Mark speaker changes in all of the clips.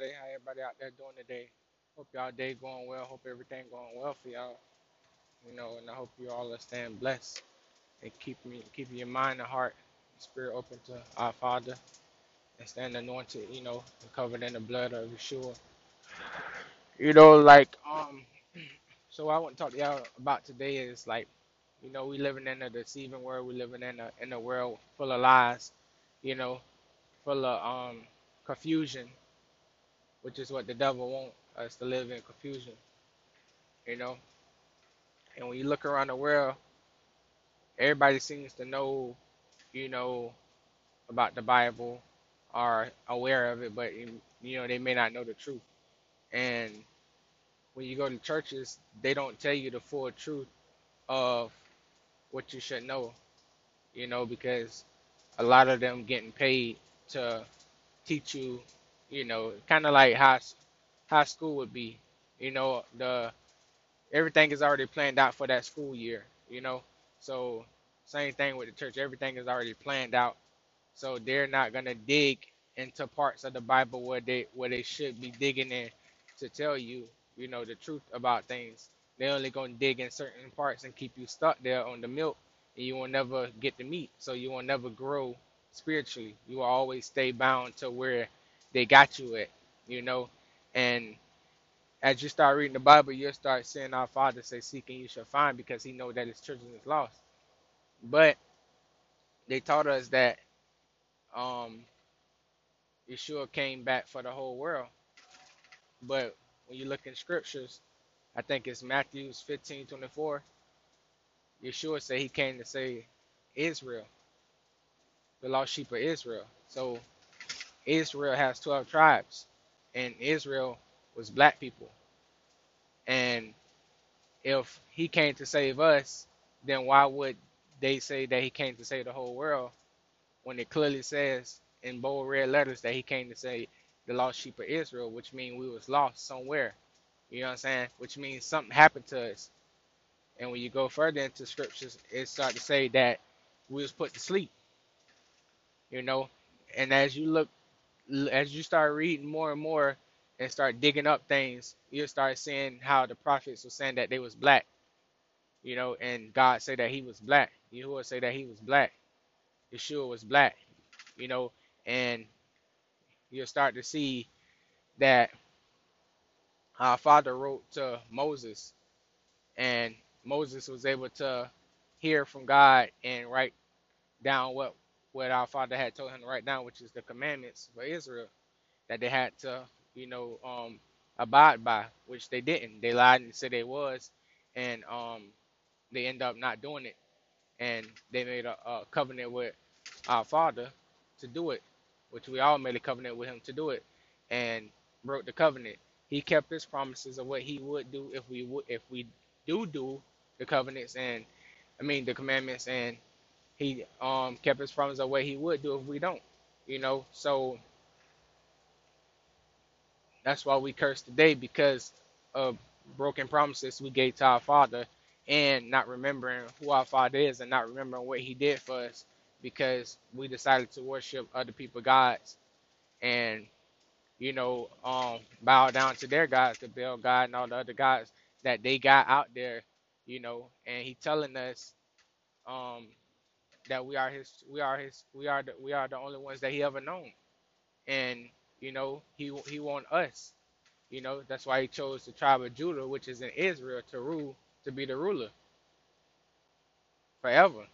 Speaker 1: everybody. How everybody out there doing today? Hope y'all day going well. Hope everything going well for y'all. You know, and I hope you all are staying blessed and keep me keeping your mind and heart, and spirit open to our Father and stand anointed. You know, and covered in the blood of Yeshua. You know, like um. So what I want to talk to y'all about today is like, you know, we living in a deceiving world. We living in a in a world full of lies. You know, full of um confusion, which is what the devil wants us to live in confusion. You know, and when you look around the world, everybody seems to know, you know, about the Bible, are aware of it, but you know they may not know the truth. And when you go to churches, they don't tell you the full truth of what you should know. You know, because a lot of them getting paid to teach you, you know, kind of like how how school would be. You know, the everything is already planned out for that school year. You know, so same thing with the church. Everything is already planned out, so they're not gonna dig into parts of the Bible where they where they should be digging in to tell you, you know, the truth about things. They're only gonna dig in certain parts and keep you stuck there on the milk, and you will never get the meat. So you will never grow spiritually. You will always stay bound to where they got you at, you know. And as you start reading the Bible, you'll start seeing our Father say, "Seek and you shall find," because He know that His children is lost. But they taught us that um, Yeshua came back for the whole world. But when you look in scriptures, I think it's Matthew's 15 24. Yeshua said he came to save Israel, the lost sheep of Israel. So Israel has 12 tribes, and Israel was black people. And if he came to save us, then why would they say that he came to save the whole world when it clearly says in bold red letters that he came to save the lost sheep of Israel, which means we was lost somewhere. You know what I'm saying? Which means something happened to us. And when you go further into scriptures, it starts to say that we was put to sleep. You know, and as you look, as you start reading more and more and start digging up things, you'll start seeing how the prophets were saying that they was black. You know, and God said that He was black. Yahuwah say that He was black. Yeshua was black. You know, and you'll start to see that our Father wrote to Moses, and Moses was able to hear from God and write down what what our Father had told him write down, which is the commandments for Israel that they had to, you know, um, abide by, which they didn't. They lied and said they was, and um, they end up not doing it, and they made a, a covenant with our Father to do it, which we all made a covenant with Him to do it, and broke the covenant. He kept His promises of what He would do if we would, if we do do the covenants and I mean the commandments, and He um kept His promise the way He would do if we don't. You know, so that's why we curse today because of broken promises we gave to our Father and not remembering who our Father is and not remembering what He did for us because we decided to worship other people gods and you know um bow down to their gods, the Baal God and all the other gods that they got out there, you know, and He telling us um that we are His, we are His, we are the, we are the only ones that He ever known, and you know He He want us, you know, that's why He chose the tribe of Judah, which is in Israel, to rule to be the ruler forever.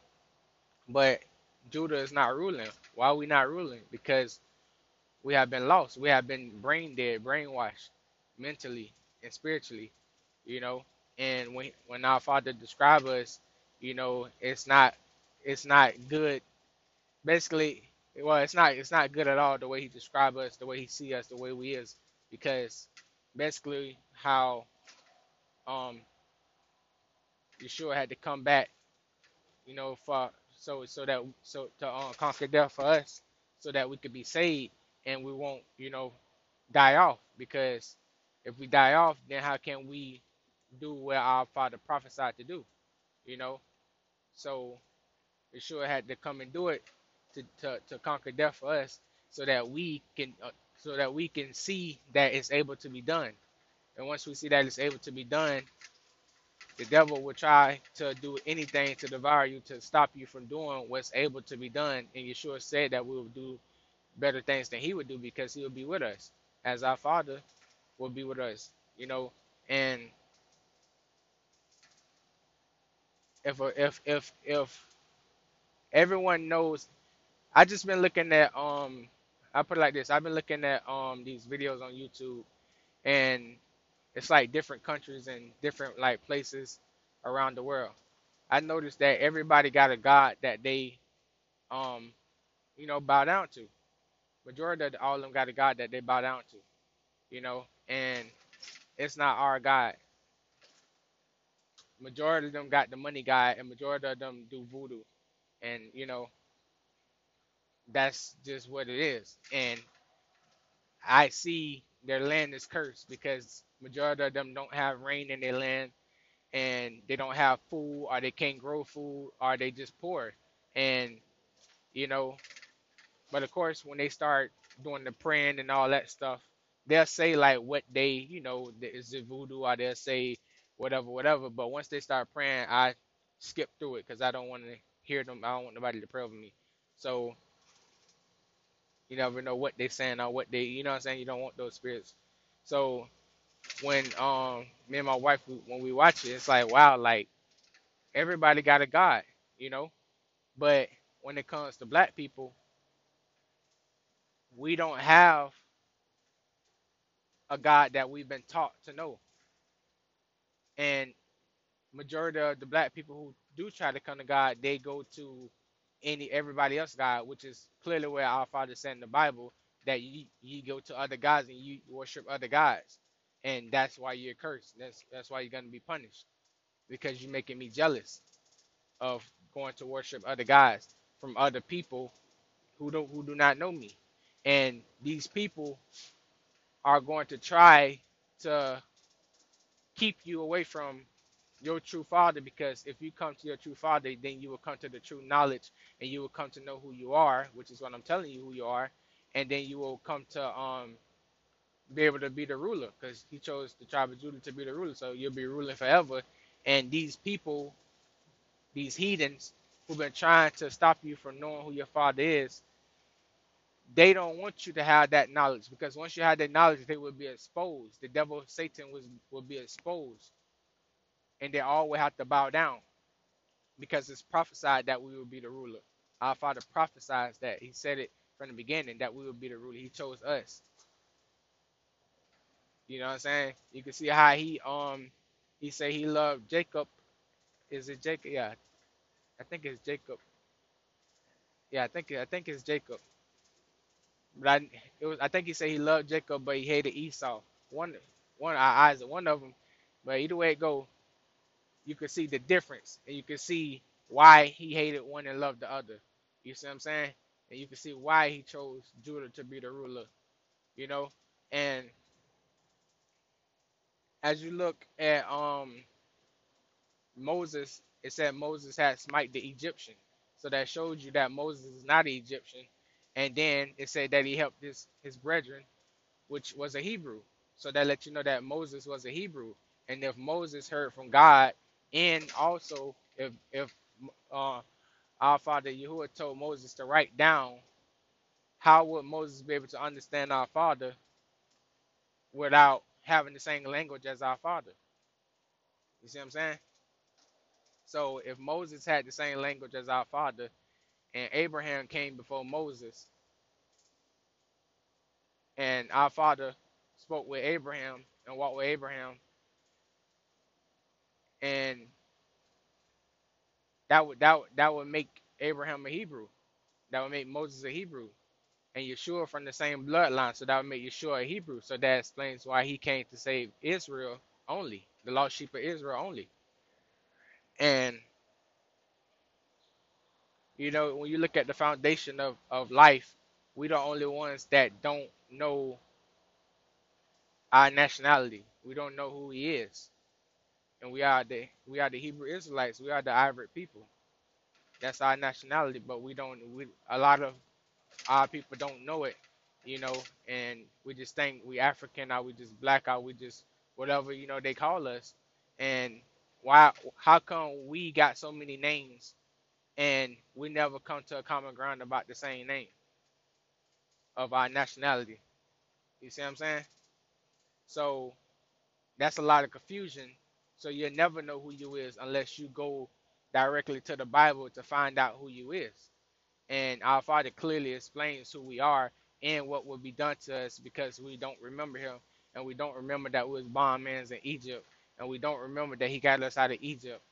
Speaker 1: But Judah is not ruling. Why are we not ruling? Because we have been lost. We have been brain dead, brainwashed, mentally and spiritually. You know, and when when our Father describe us, you know, it's not it's not good. Basically, well, it's not it's not good at all the way He describe us, the way He see us, the way we is, because basically how um Yeshua had to come back, you know, for so so that so to uh, conquer death for us, so that we could be saved and we won't, you know, die off. Because if we die off, then how can we do what our Father prophesied to do? You know, so Yeshua had to come and do it to to, to conquer death for us, so that we can uh, so that we can see that it's able to be done. And once we see that it's able to be done, the devil will try to do anything to devour you to stop you from doing what's able to be done. And Yeshua said that we will do better things than he would do because he will be with us, as our Father will be with us. You know, and if if if if everyone knows, I just been looking at um, I put it like this. I've been looking at um these videos on YouTube, and it's like different countries and different like places around the world. I noticed that everybody got a God that they um you know bow down to. Majority of all of them got a God that they bow down to, you know, and it's not our God. Majority of them got the money God, and majority of them do voodoo, and you know that's just what it is. And I see their land is cursed because majority of them don't have rain in their land and they don't have food or they can't grow food or they just poor and you know but of course when they start doing the praying and all that stuff they'll say like what they you know is it voodoo or they'll say whatever whatever but once they start praying i skip through it because i don't want to hear them i don't want nobody to pray over me so you never know what they're saying or what they you know what i'm saying you don't want those spirits so when um me and my wife when we watch it, it's like wow, like everybody got a God, you know. But when it comes to black people, we don't have a God that we've been taught to know. And majority of the black people who do try to come to God, they go to any everybody else God, which is clearly where our Father said in the Bible that you you go to other gods and you worship other gods. And that's why you're cursed. That's that's why you're gonna be punished. Because you're making me jealous of going to worship other gods from other people who don't who do not know me, and these people are going to try to keep you away from your true father because if you come to your true father then you will come to the true knowledge and you will come to know who you are which is what i'm telling you who you are and then you will come to um be able to be the ruler because he chose the tribe of Judah to be the ruler. So you'll be ruling forever. And these people, these heathens who've been trying to stop you from knowing who your father is, they don't want you to have that knowledge because once you have that knowledge, they will be exposed. The devil, Satan, was will be exposed, and they all will have to bow down because it's prophesied that we will be the ruler. Our Father prophesies that. He said it from the beginning that we will be the ruler. He chose us. You know what I'm saying? You can see how he um he said he loved Jacob. Is it Jacob? Yeah, I think it's Jacob. Yeah, I think I think it's Jacob. But I it was I think he said he loved Jacob, but he hated Esau. One one eyes one of them. But either way it go, you can see the difference, and you can see why he hated one and loved the other. You see what I'm saying? And you can see why he chose Judah to be the ruler. You know, and as you look at um Moses, it said Moses had smite the Egyptian. So that showed you that Moses is not an Egyptian. And then it said that he helped his, his brethren, which was a Hebrew. So that let you know that Moses was a Hebrew. And if Moses heard from God, and also if if uh, our father Yahuwah told Moses to write down, how would Moses be able to understand our father without having the same language as our father. You see what I'm saying? So if Moses had the same language as our father, and Abraham came before Moses, and our father spoke with Abraham and walked with Abraham, and that would that that would make Abraham a Hebrew. That would make Moses a Hebrew and Yeshua from the same bloodline, so that would make Yeshua a Hebrew. So that explains why he came to save Israel only, the lost sheep of Israel only. And you know, when you look at the foundation of, of life, we the only ones that don't know our nationality. We don't know who he is. And we are the we are the Hebrew Israelites. We are the Ivri people. That's our nationality, but we don't we a lot of our people don't know it you know, and we just think we African or we just black or we just whatever, you know, they call us. And why how come we got so many names and we never come to a common ground about the same name of our nationality? You see what I'm saying? So that's a lot of confusion. So you'll never know who you is unless you go directly to the Bible to find out who you is. And our Father clearly explains who we are and what will be done to us because we don't remember him and we don't remember that we was bondmen in Egypt and we don't remember that he got us out of Egypt.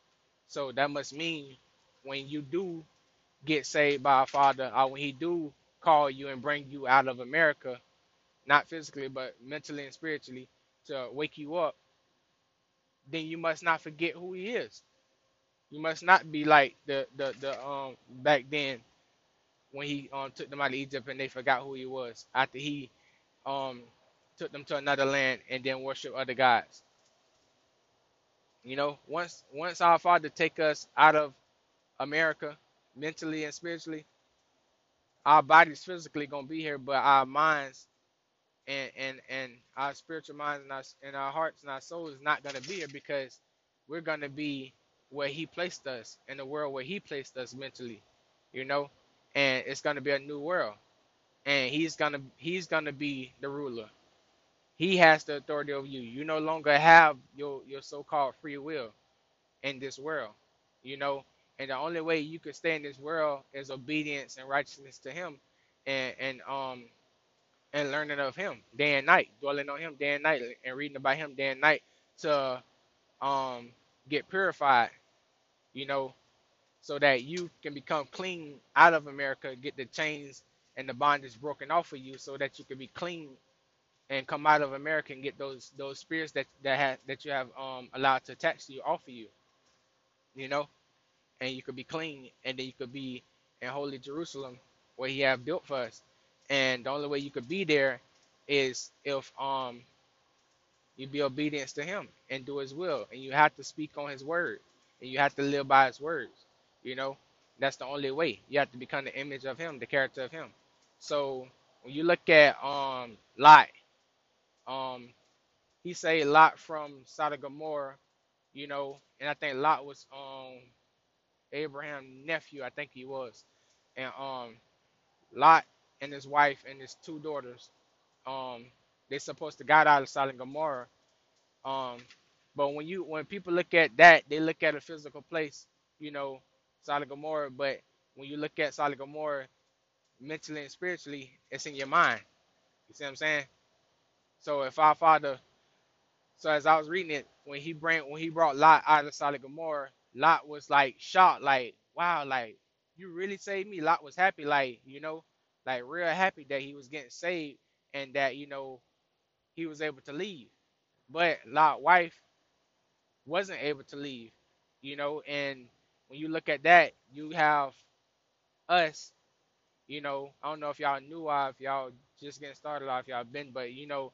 Speaker 1: So that must mean when you do get saved by our Father or when he do call you and bring you out of America, not physically but mentally and spiritually to wake you up, then you must not forget who he is. You must not be like the the, the um back then when he um took them out of Egypt and they forgot who he was after he um took them to another land and then worship other gods. You know, once once our Father take us out of America mentally and spiritually, our bodies physically gonna be here, but our minds and and and our spiritual minds and our and our hearts and our souls is not gonna be here because we're gonna be where He placed us in the world where He placed us mentally, you know, and it's gonna be a new world, and He's gonna He's gonna be the ruler. He has the authority over you. You no longer have your your so-called free will in this world, you know. And the only way you can stay in this world is obedience and righteousness to Him, and and um and learning of Him day and night, dwelling on Him day and night, and reading about Him day and night to um get purified, you know, so that you can become clean out of America, get the chains and the bondage broken off of you, so that you can be clean and come out of America and get those those spirits that that have that you have um allowed to attach to you off of you, you know, and you could be clean, and then you could be in holy Jerusalem where He have built for us. And the only way you could be there is if um you be obedience to Him and do His will, and you have to speak on His word, and you have to live by His words. You know, that's the only way. You have to become the image of Him, the character of Him. So when you look at um Lot, um he say Lot from Sodom Gomorrah, you know, and I think Lot was um Abraham's nephew, I think he was. And um Lot and his wife and his two daughters, um, they supposed to got out of Sodom and Gomorrah. Um, but when you when people look at that, they look at a physical place, you know, Sodom and Gomorrah. But when you look at Sodom and Gomorrah mentally and spiritually, it's in your mind. You see what I'm saying? So if our father So as I was reading it, when he bring when he brought Lot out of Sodom and Gomorrah, Lot was like shocked, like, wow, like you really saved me. Lot was happy, like, you know, like real happy that he was getting saved and that, you know, he was able to leave. But Lot wife wasn't able to leave, you know, and when you look at that, you have us, you know, I don't know if y'all knew or if y'all just getting started off, y'all been, but you know,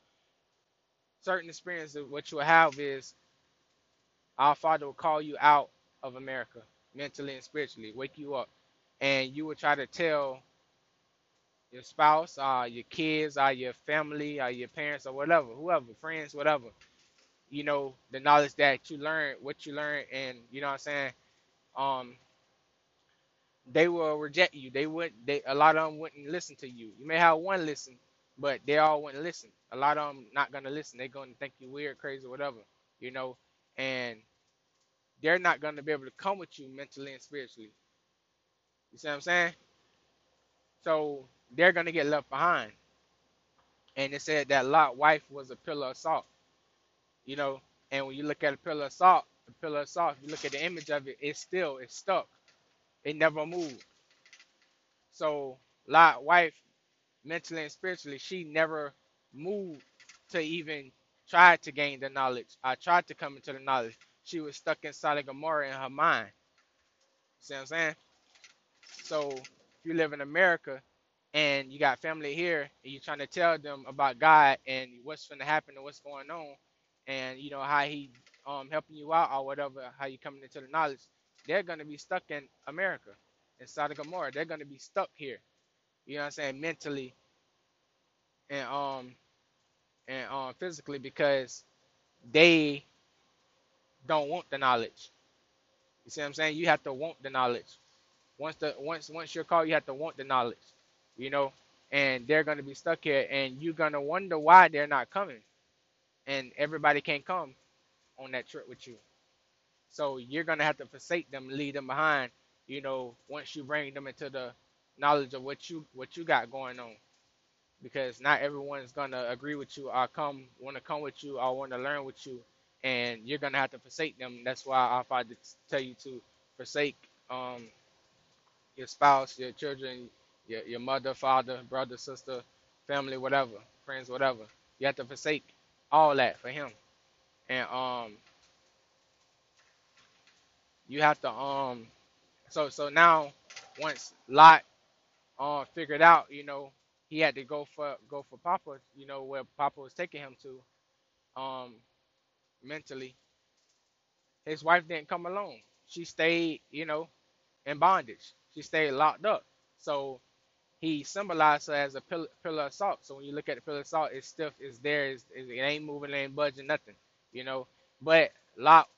Speaker 1: certain experiences what you'll have is our Father will call you out of America mentally and spiritually, wake you up, and you will try to tell your spouse, or your kids, or your family, or your parents, or whatever, whoever, friends, whatever, you know, the knowledge that you learn, what you learn, and you know what I'm saying. Um, they will reject you. They would. They a lot of them wouldn't listen to you. You may have one listen, but they all wouldn't listen. A lot of them not gonna listen. They're gonna think you weird, crazy, whatever, you know, and they're not gonna be able to come with you mentally and spiritually. You see what I'm saying? So they're gonna get left behind. And it said that Lot wife was a pillar of salt, you know. And when you look at a pillar of salt, the pillar of salt, if you look at the image of it, it's still it's stuck. It never moved. So Lot wife, mentally and spiritually, she never moved to even try to gain the knowledge. I tried to come into the knowledge. She was stuck inside of Gomorrah in her mind. See what I'm saying? So if you live in America and you got family here and you're trying to tell them about God and what's going to happen and what's going on and you know how he um helping you out or whatever, how you coming into the knowledge, they're gonna be stuck in America, in Sodom Gomorrah. They're gonna be stuck here. You know what I'm saying? Mentally and um and um physically because they don't want the knowledge. You see what I'm saying? You have to want the knowledge. Once the once once you're called, you have to want the knowledge. You know, and they're gonna be stuck here, and you're gonna wonder why they're not coming, and everybody can't come on that trip with you. So you're gonna have to forsake them, leave them behind. You know, once you bring them into the knowledge of what you what you got going on, because not everyone's gonna agree with you or come want to come with you or want to learn with you, and you're gonna have to forsake them. That's why our Father tell you to forsake um your spouse, your children, your your mother, father, brother, sister, family, whatever, friends, whatever. You have to forsake all that for Him, and um you have to um so so now once Lot um figured out you know he had to go for go for Papa you know where Papa was taking him to um mentally his wife didn't come along. She stayed you know in bondage. She stayed locked up. So he symbolized her as a pillar, pillar of salt. So when you look at the pillar of salt, it's stiff, it's there, it's, it ain't moving, it ain't budging, nothing, you know. But Lot,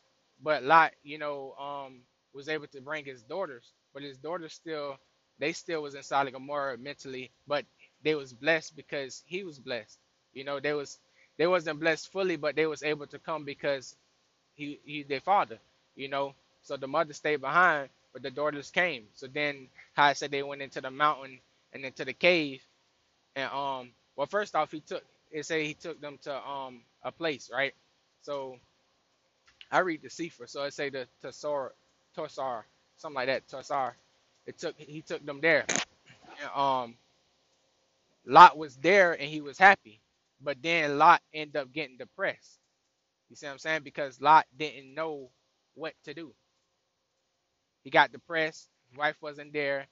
Speaker 1: but Lot, you know, um, was able to bring his daughters, but his daughters still, they still was in Sodom and Gomorrah mentally, but they was blessed because he was blessed. You know, they was they wasn't blessed fully, but they was able to come because he he their father, you know. So the mother stayed behind, but the daughters came. So then how I said they went into the mountain and then to the cave and um well first off he took it say he took them to um a place, right? So I read the Sefer, so I say the Tosar Tosar, something like that, Tosar. It took he took them there. And, um Lot was there and he was happy. But then Lot ended up getting depressed. You see what I'm saying? Because Lot didn't know what to do. He got depressed. His wife wasn't there.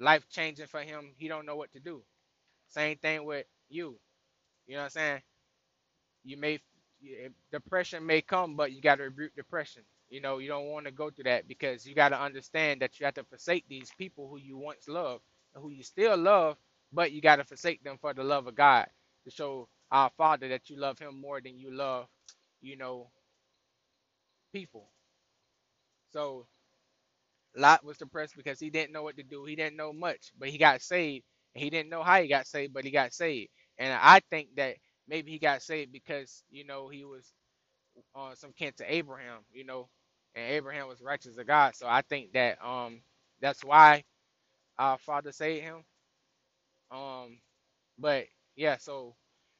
Speaker 1: Life changing for him. He don't know what to do. Same thing with you. You know what I'm saying? You may depression may come, but you got to rebuke depression. You know, you don't want to go through that because you got to understand that you have to forsake these people who you once loved and who you still love, but you got to forsake them for the love of God to show our Father that you love Him more than you love, you know, people. So Lot was depressed because he didn't know what to do. He didn't know much, but he got saved. He didn't know how he got saved, but he got saved. And I think that maybe he got saved because you know he was uh, some kin to Abraham, you know, and Abraham was righteous of God. So I think that um that's why our father saved him. Um, but yeah, so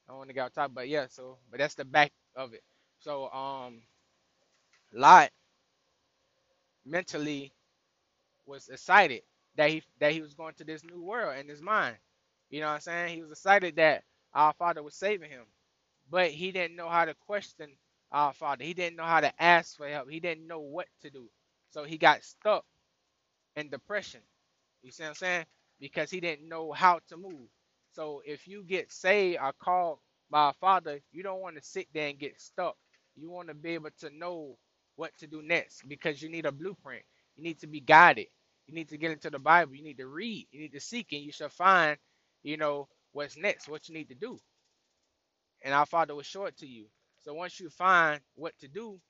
Speaker 1: I want to get off top, but yeah, so but that's the back of it. So um, Lot mentally was excited that he that he was going to this new world in his mind. You know what I'm saying? He was excited that our father was saving him. But he didn't know how to question our father. He didn't know how to ask for help. He didn't know what to do. So he got stuck in depression. You see what I'm saying? Because he didn't know how to move. So if you get saved or called by a father, you don't want to sit there and get stuck. You want to be able to know what to do next because you need a blueprint. You need to be guided. You need to get into the Bible. You need to read. You need to seek, and you shall find, you know, what's next, what you need to do. And our Father will show it to you. So once you find what to do,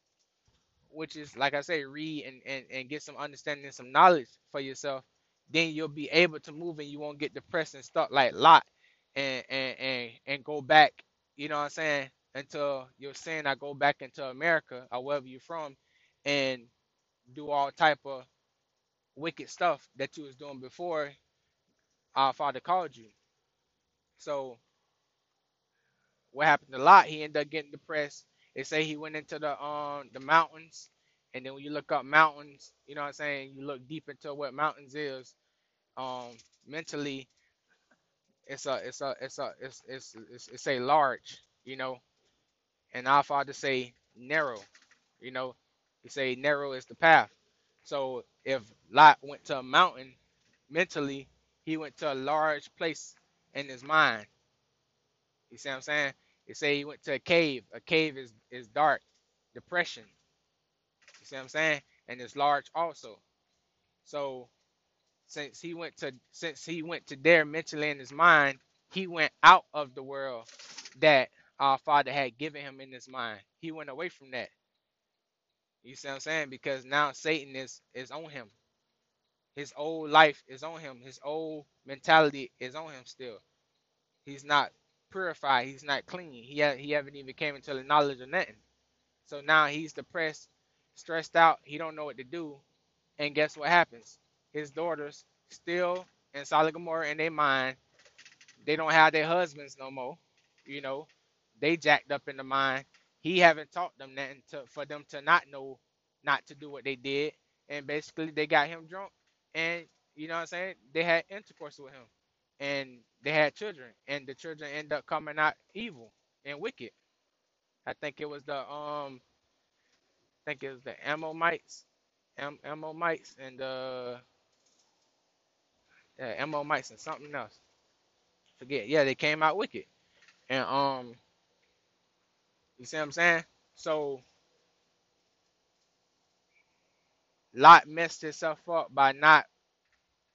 Speaker 1: which is like I say, read and, and, and get some understanding and some knowledge for yourself, then you'll be able to move and you won't get depressed and stuck like Lot and and and, and go back, you know what I'm saying, until you're saying I go back into America or wherever you're from and do all type of wicked stuff that you was doing before our father called you. So what happened a lot, he ended up getting depressed. They say he went into the um the mountains, and then when you look up mountains, you know what I'm saying, you look deep into what mountains is. Um, mentally, it's a it's a it's a it's it's it's, it's a large, you know, and our father say narrow, you know, he say narrow is the path. So if Lot went to a mountain mentally, he went to a large place in his mind. You see what I'm saying? He say he went to a cave. A cave is is dark, depression. You see what I'm saying? And it's large also. So since he went to since he went to there mentally in his mind, he went out of the world that our Father had given him in his mind. He went away from that. You see what I'm saying? Because now Satan is is on him. His old life is on him. His old mentality is on him still. He's not purified. He's not clean. He ha- he haven't even came into the knowledge of nothing. So now he's depressed, stressed out. He don't know what to do. And guess what happens? His daughters still in Sodom Gomorrah in their mind. They don't have their husbands no more. You know, they jacked up in the mind. He haven't taught them nothing to, for them to not know not to do what they did. And basically they got him drunk and you know what I'm saying? They had intercourse with him. And they had children. And the children end up coming out evil and wicked. I think it was the um I think it was the Ammonites, Am- Ammonites and uh yeah, Ammonites and something else. Forget. Yeah, they came out wicked. And um you see what I'm saying? So Lot messed himself up by not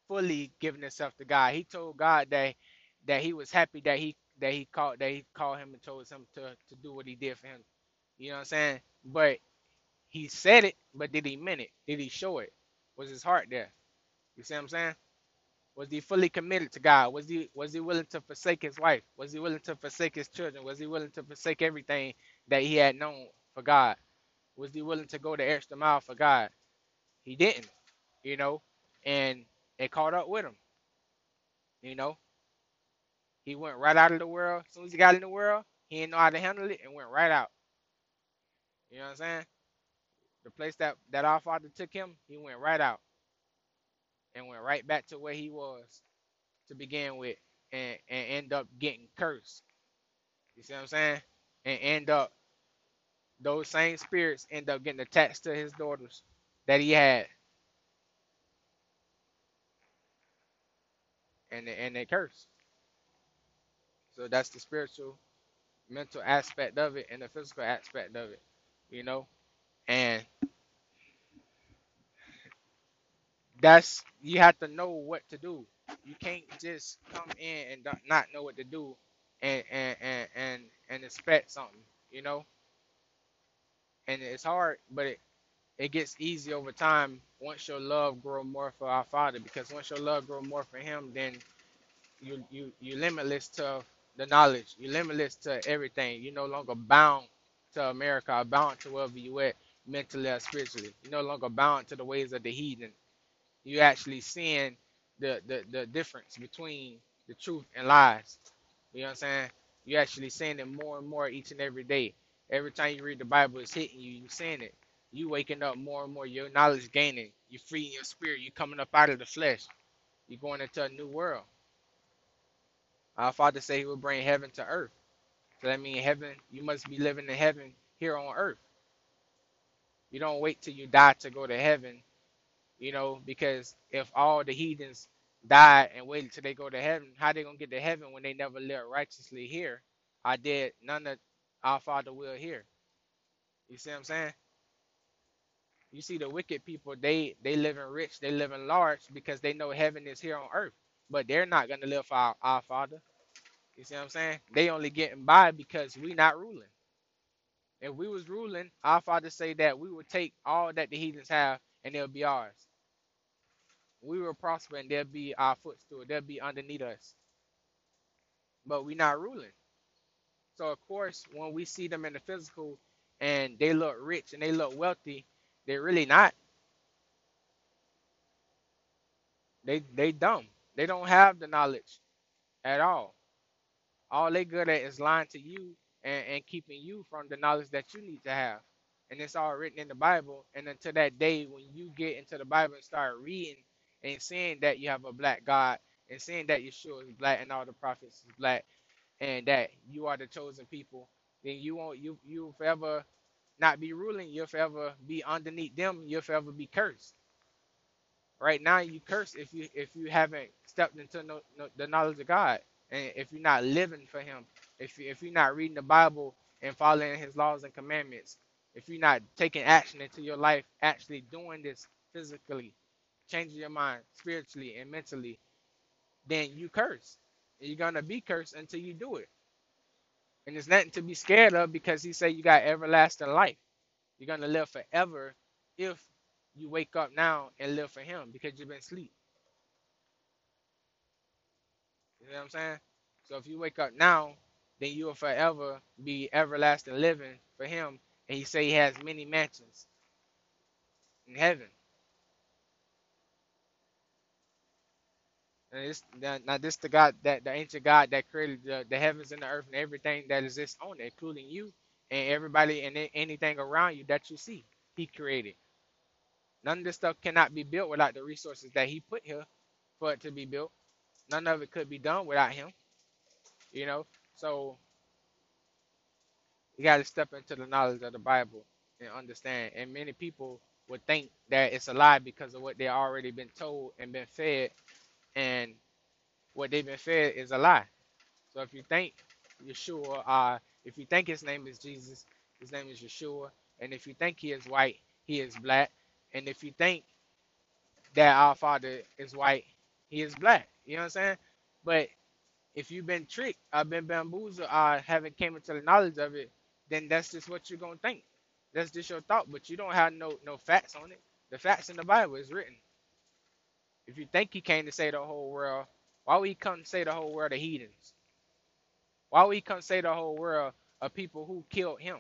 Speaker 1: fully giving himself to God. He told God that that he was happy that he that he called that he called him and told him to to do what he did for him. You know what I'm saying? But he said it, but did he mean it? Did he show it? Was his heart there? You see what I'm saying? Was he fully committed to God? Was he was he willing to forsake his wife? Was he willing to forsake his children? Was he willing to forsake everything that he had known for God? Was he willing to go the extra mile for God? He didn't, you know, and it caught up with him. You know, he went right out of the world. As soon as he got in the world, he didn't know how to handle it and went right out. You know what I'm saying? The place that that our father took him, he went right out and went right back to where he was to begin with, and and end up getting cursed. You see what I'm saying? And end up those same spirits end up getting attached to his daughters that he had, and they, and they curse. So that's the spiritual, mental aspect of it, and the physical aspect of it. You know, and that's you have to know what to do. You can't just come in and not know what to do, and and and and, and expect something. You know, and it's hard, but it it gets easy over time once your love grow more for our Father. Because once your love grow more for Him, then you you you limitless to the knowledge. You limitless to everything. You no longer bound to America, bound to wherever you at mentally or spiritually. You no longer bound to the ways of the heathen. You actually seeing the the, the difference between the truth and lies. You know what I'm saying? You actually seeing it more and more each and every day. Every time you read the Bible, it's hitting you. You're seeing it. You waking up more and more. Your knowledge gaining. You're freeing your spirit. You're coming up out of the flesh. You're going into a new world. Our Father said He will bring heaven to earth. So that means heaven. You must be living in heaven here on earth. You don't wait till you die to go to heaven. You know, because if all the heathens die and wait until they go to heaven, how they gonna get to heaven when they never lived righteously here? I did none of our Father will here. You see what I'm saying? You see the wicked people, they they living rich, they living large because they know heaven is here on earth. But they're not gonna live for our, our Father. You see what I'm saying? They only getting by because we not ruling. If we was ruling, our Father say that we would take all that the heathens have and they'll be ours. We will prosper and they'll be our footstool. They'll be underneath us. But we're not ruling. So of course, when we see them in the physical and they look rich and they look wealthy, they're really not. They they dumb. They don't have the knowledge at all. All they good at is lying to you and, and keeping you from the knowledge that you need to have. And it's all written in the Bible. And until that day when you get into the Bible and start reading and seeing that you have a black God and seeing that Yeshua is black and all the prophets is black and that you are the chosen people, then you won't you you forever not be ruling, you'll forever be underneath them, you'll forever be cursed. Right now you curse if you if you haven't stepped into no, no, the knowledge of God and if you're not living for him, if you if you're not reading the Bible and following his laws and commandments, if you're not taking action into your life, actually doing this physically, changing your mind spiritually and mentally, then you curse. And you're gonna be cursed until you do it. And there's nothing to be scared of because he said you got everlasting life. You're gonna live forever if you wake up now and live for him because you've been asleep. You know what I'm saying? So if you wake up now, then you will forever be everlasting living for him. And he say he has many mansions in heaven. And now now this the God that the ancient God that created the, the heavens and the earth and everything that exists on it, including you and everybody and anything around you that you see. He created. None of this stuff cannot be built without the resources that he put here for it to be built. None of it could be done without him. You know? So you gotta step into the knowledge of the Bible and understand. And many people would think that it's a lie because of what they already been told and been fed and what they've been fed is a lie. So if you think Yeshua, uh, if you think his name is Jesus, his name is Yeshua, and if you think he is white, he is black, and if you think that our Father is white, he is black. You know what I'm saying? But if you've been tricked, I've been bamboozled, I haven't came into the knowledge of it, then that's just what you're gonna think. That's just your thought, but you don't have no no facts on it. The facts in the Bible is written. If you think he came to save the whole world, why would he come to save the whole world of heathens? Why would he come to save the whole world of people who killed him?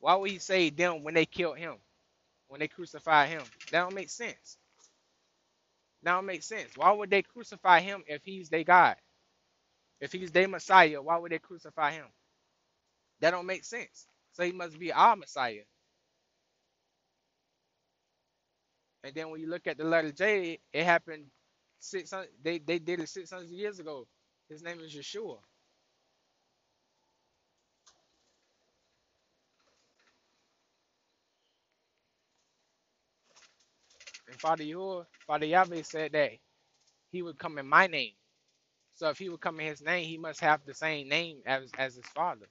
Speaker 1: Why would he save them when they killed him? When they crucified him? That don't make sense. That don't make sense. Why would they crucify him if he's their God? If he's their Messiah, why would they crucify him? That don't make sense. So he must be our Messiah. And then when you look at the letter J, it happened six hundred. They they did it six hundred years ago. His name is Yeshua. And Father Yahuwah, Father Yahweh said that he would come in my name. So if he would come in his name, he must have the same name as as his father.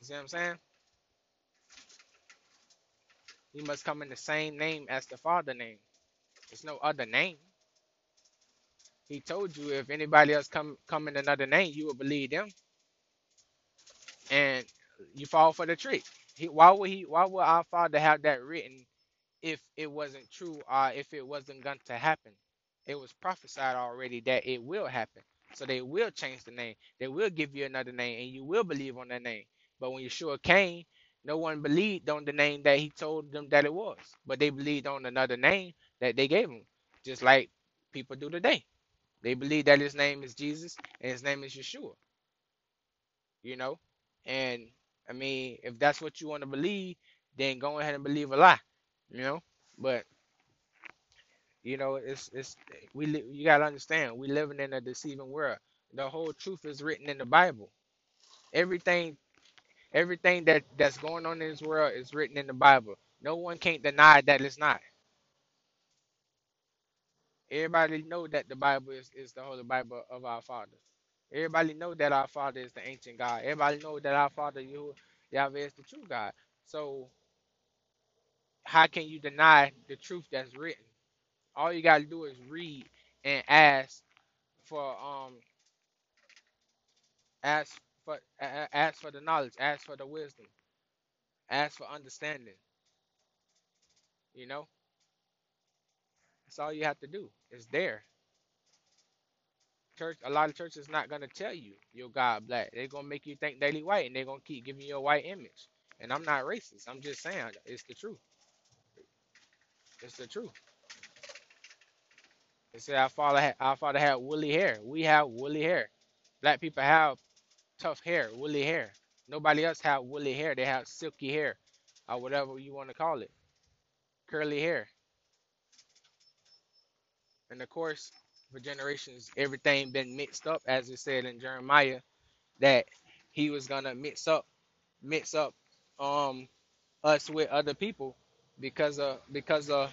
Speaker 1: You see what I'm saying? He must come in the same name as the father name. There's no other name. He told you if anybody else come come in another name, you will believe them, and you fall for the trick. He, why would he? Why would our Father have that written if it wasn't true or if it wasn't going to happen? It was prophesied already that it will happen. So they will change the name. They will give you another name, and you will believe on that name. But when Yeshua came, no one believed on the name that he told them that it was, but they believed on another name that they gave him, just like people do today. They believe that his name is Jesus and his name is Yeshua. You know, and I mean, if that's what you want to believe, then go ahead and believe a lie. You know, but you know, it's it's we you gotta understand we living in a deceiving world. The whole truth is written in the Bible. Everything everything that that's going on in this world is written in the Bible. No one can't deny that it's not. Everybody know that the Bible is, is the Holy Bible of our Father. Everybody know that our Father is the ancient God. Everybody know that our Father Yahuwah Yahweh is the true God. So how can you deny the truth that's written? All you gotta do is read and ask for um ask for ask for the knowledge, ask for the wisdom, ask for understanding. You know, that's all you have to do. It's there. church a lot of churches not gonna tell you your God black. They're gonna make you think daily white and they're gonna keep giving you a white image. And I'm not racist. I'm just saying it's the truth. It's the truth. They say our father had, our father had woolly hair. We have woolly hair. Black people have tough hair, woolly hair. Nobody else have woolly hair. They have silky hair, or whatever you want to call it, curly hair. And of course, for generations, everything been mixed up, as it said in Jeremiah, that he was gonna mix up, mix up, um, us with other people because of because of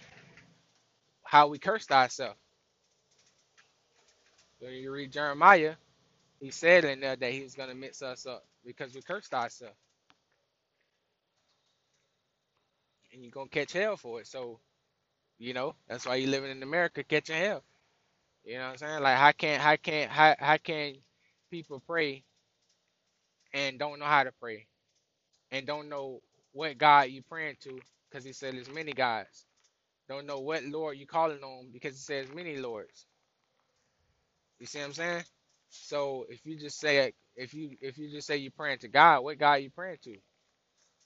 Speaker 1: how we cursed ourselves. So you read Jeremiah, he said in there that he was gonna mix us up because we cursed ourselves, and you're gonna catch hell for it. So You know, that's why you living in America catching hell. You know what I'm saying? Like how can how can how how can people pray and don't know how to pray and don't know what God you praying to because he said there's many gods. Don't know what Lord you calling on because he says many lords. You see what I'm saying? So if you just say if you if you just say you're praying to God, what God you praying to?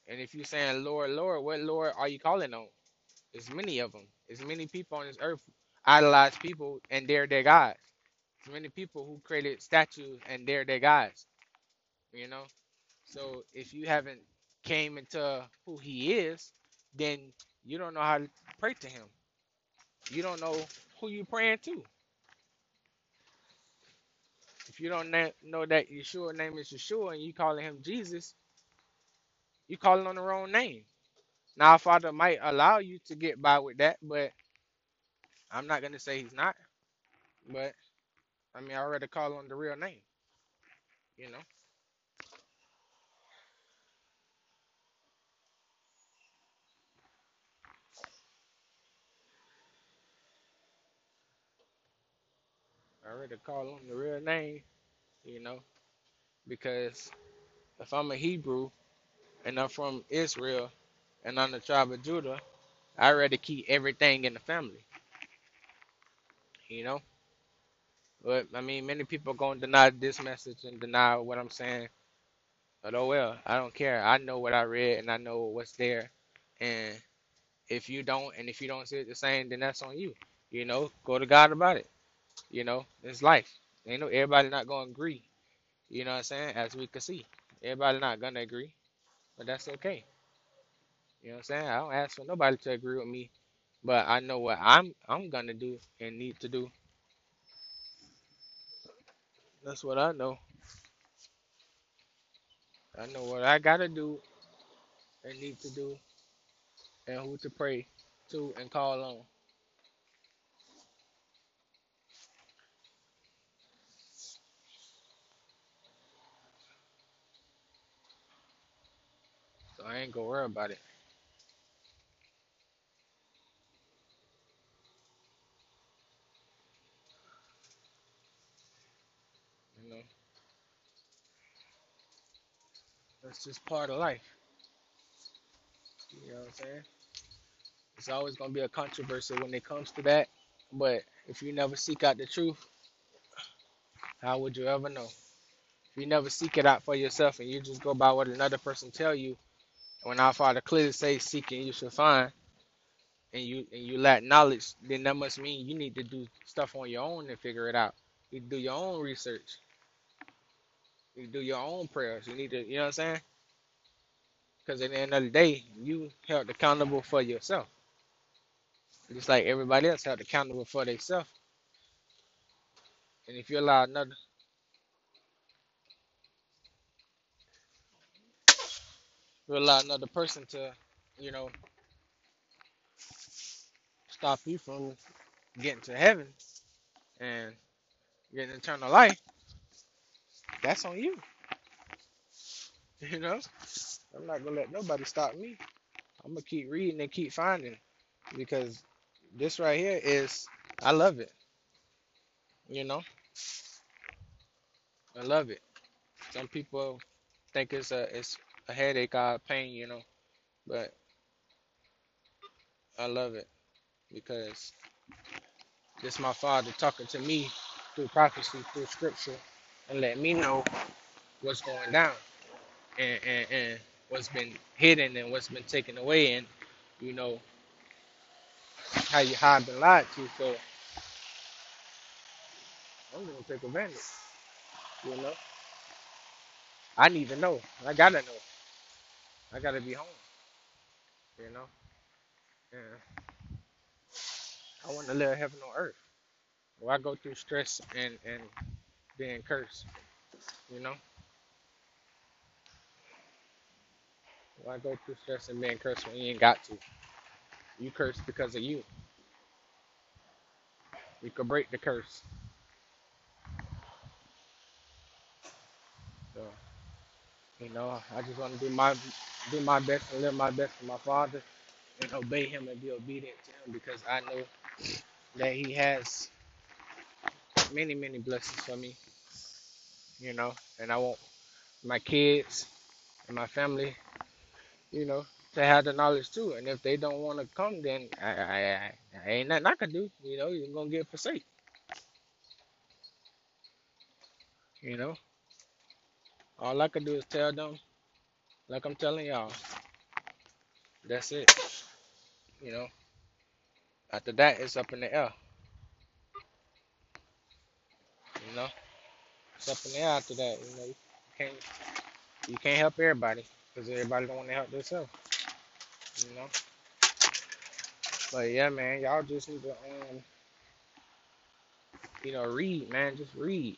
Speaker 1: And if you're saying Lord, Lord, what Lord are you calling on? There's many of them. There's many people on this earth idolize people and they're their gods. There's many people who created statues and they're their gods. You know. So if you haven't came into who He is, then you don't know how to pray to Him. You don't know who you're praying to. If you don't na- know that Yeshua name is Yeshua and you calling him Jesus, you calling on the wrong name. Now, Father might allow you to get by with that, but I'm not gonna say he's not. But I mean, I already call on the real name. You know, I rather call on the real name. You know, because if I'm a Hebrew and I'm from Israel and I'm the tribe of Judah, I rather keep everything in the family. You know, but I mean, many people gonna deny this message and deny what I'm saying But oh well, I don't care. I know what I read and I know what's there. And if you don't, and if you don't see it the same, then that's on you. You know, go to God about it. You know, it's life. You know, everybody not gonna agree. You know what I'm saying? As we can see, everybody not gonna agree, but that's okay. You know what I'm saying? I don't ask for nobody to agree with me, but I know what I'm I'm gonna do and need to do. That's what I know. I know what I gotta do and need to do, and who to pray to and call on. I ain't gonna worry about it. You know. That's just part of life. You know what I'm saying? It's always gonna be a controversy when it comes to that. But if you never seek out the truth, how would you ever know? If you never seek it out for yourself and you just go by what another person tell you, when our Father clearly says seek and you shall find, and you and you lack knowledge, then that must mean you need to do stuff on your own and figure it out. You do your own research. You do your own prayers. You need to, you know what I'm saying? Because at the end of the day, you held accountable for yourself, just like everybody else held accountable for themselves. And if you allow another you allow another person to, you know, stop you from getting to heaven and getting eternal life, that's on you. You know? I'm not gonna let nobody stop me. I'm gonna keep reading and keep finding because this right here is I love it. You know? I love it. Some people think it's a it's a headache a pain, you know, but I love it because this my father talking to me through prophecy, through scripture, and let me know what's going down and, and, and what's been hidden and what's been taken away and you know how you how I've been lied to. So I'm gonna take advantage. You know, I need to know. I gotta know. I gotta be home. You know, and I want to live heaven on earth. Why go through stress and and being cursed? You know, why go through stress and being cursed when you ain't got to? You cursed because of you. You could break the curse. So you know, I just want to do my do my best and live my best for my father and obey Him and be obedient to Him because I know that He has many, many blessings for me, you know, and I want my kids and my family, you know, to have the knowledge too. And if they don't want to come, then I, I, I, I ain't nothing I can do. You know, you're gonna get forsake. You know, all I can do is tell them, like I'm telling y'all, that's it. You know, after that, it's up in the air. You know, it's up in the air after that. You know, you can't you can't help everybody because everybody don't want to help themselves. You know, but yeah, man, y'all just need to um, you know, read, man, just read.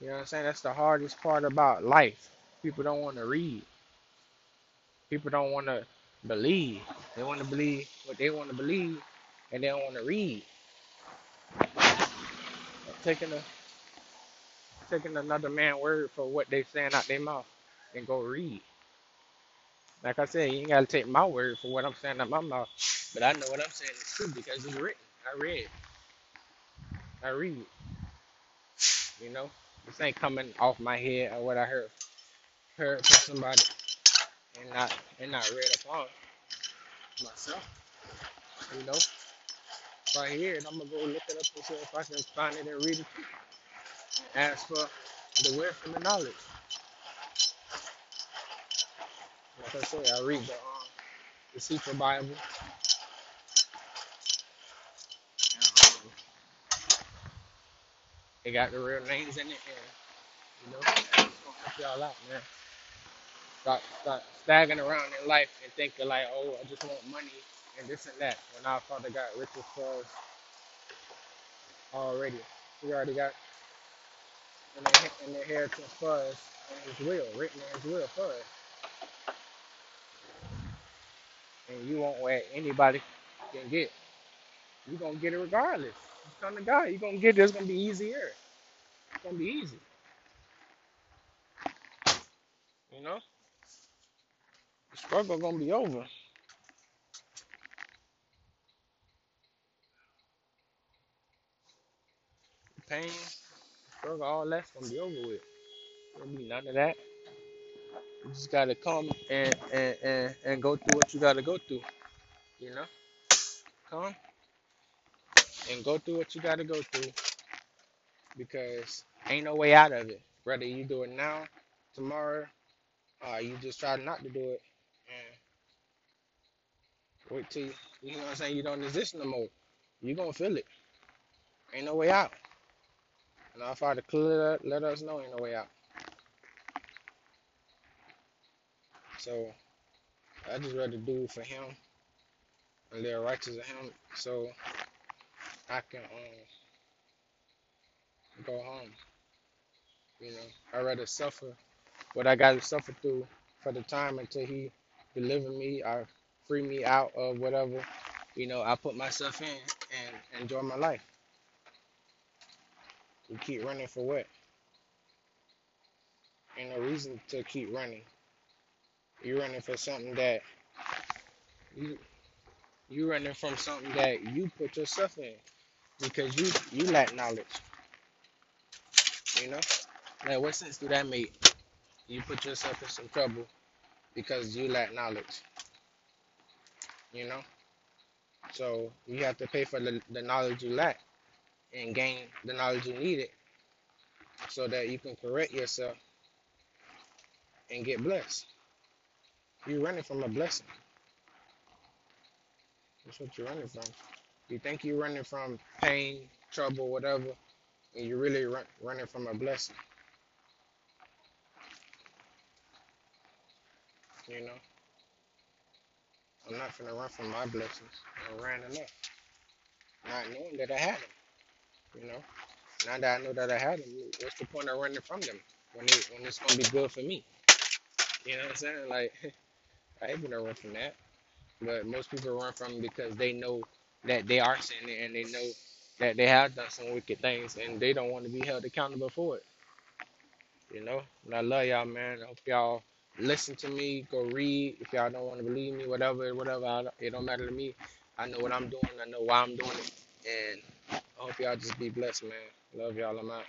Speaker 1: You know what I'm saying? That's the hardest part about life. People don't want to read. People don't want to believe. They want to believe what they want to believe, and they don't want to read. Taking a taking another man word for what they saying out their mouth, and go read. Like I said, you ain't gotta take my word for what I'm saying out my mouth, but I know what I'm saying is true because it's written. I read. I read. You know, this ain't coming off my head or what I heard heard from somebody and not and not read upon myself. You know. I hear it, I'm gonna go look it up and see if I can find it and read it. Ask for the wisdom and knowledge. Like I said, I read the um, the Secret Bible. And, um, it got the real names in it, and you know, it's gonna help y'all out, man. Start start staggering around in life and thinking like, oh, I just want money and this and that. When our Father got riches for us already, He already got an, an inheritance for us in His will, written in His will for us. And you want what anybody can get. You're gonna get it regardless. You come to you're gonna get it. It's gonna be easier. It's gonna be easy. You know? The struggle gonna be over. The pain, struggle, all that's gonna be over with. Gonna be none of that. You just gotta come and and, and, and go through what you gotta go through. You know? Come and go through what you gotta go through because ain't no way out of it. Whether you do it now, tomorrow, or you just try not to do it and wait till you, you know what I'm saying, you don't exist no more. You gonna feel it. Ain't no way out. And our Father clearly let us know ain't no way out. So I just rather do for him and live righteous of him so I can um go home. You know. I rather suffer what I gotta suffer through for the time until he deliver me or free me out of whatever, you know, I put myself in and enjoy my life. You keep running for what? Ain't no reason to keep running. You're running for something that you you running from something that you put yourself in because you you lack knowledge. You know, like what sense do that make? You put yourself in some trouble because you lack knowledge. You know, so you have to pay for the, the knowledge you lack and gain the knowledge you needed so that you can correct yourself and get blessed. You're running from a blessing. That's what you're running from. You think you're running from pain, trouble, whatever, and you're really run, running from a blessing. You know, I'm not gonna run from my blessings. I ran enough, not knowing that I had them. You know, now that I know that I had them, what's the point of running from them when it, when it's gonna be good for me? You know what I'm saying? Like I ain't gonna run from that. But most people run from because they know that they are sinning and they know that they have done some wicked things and they don't want to be held accountable for it. You know? And I love y'all, man. I hope y'all listen to me, go read. If y'all don't want to believe me, whatever, whatever, it don't matter to me. I know what I'm doing. I know why I'm doing it, and I hope y'all just be blessed, man. Love y'all. I'm out.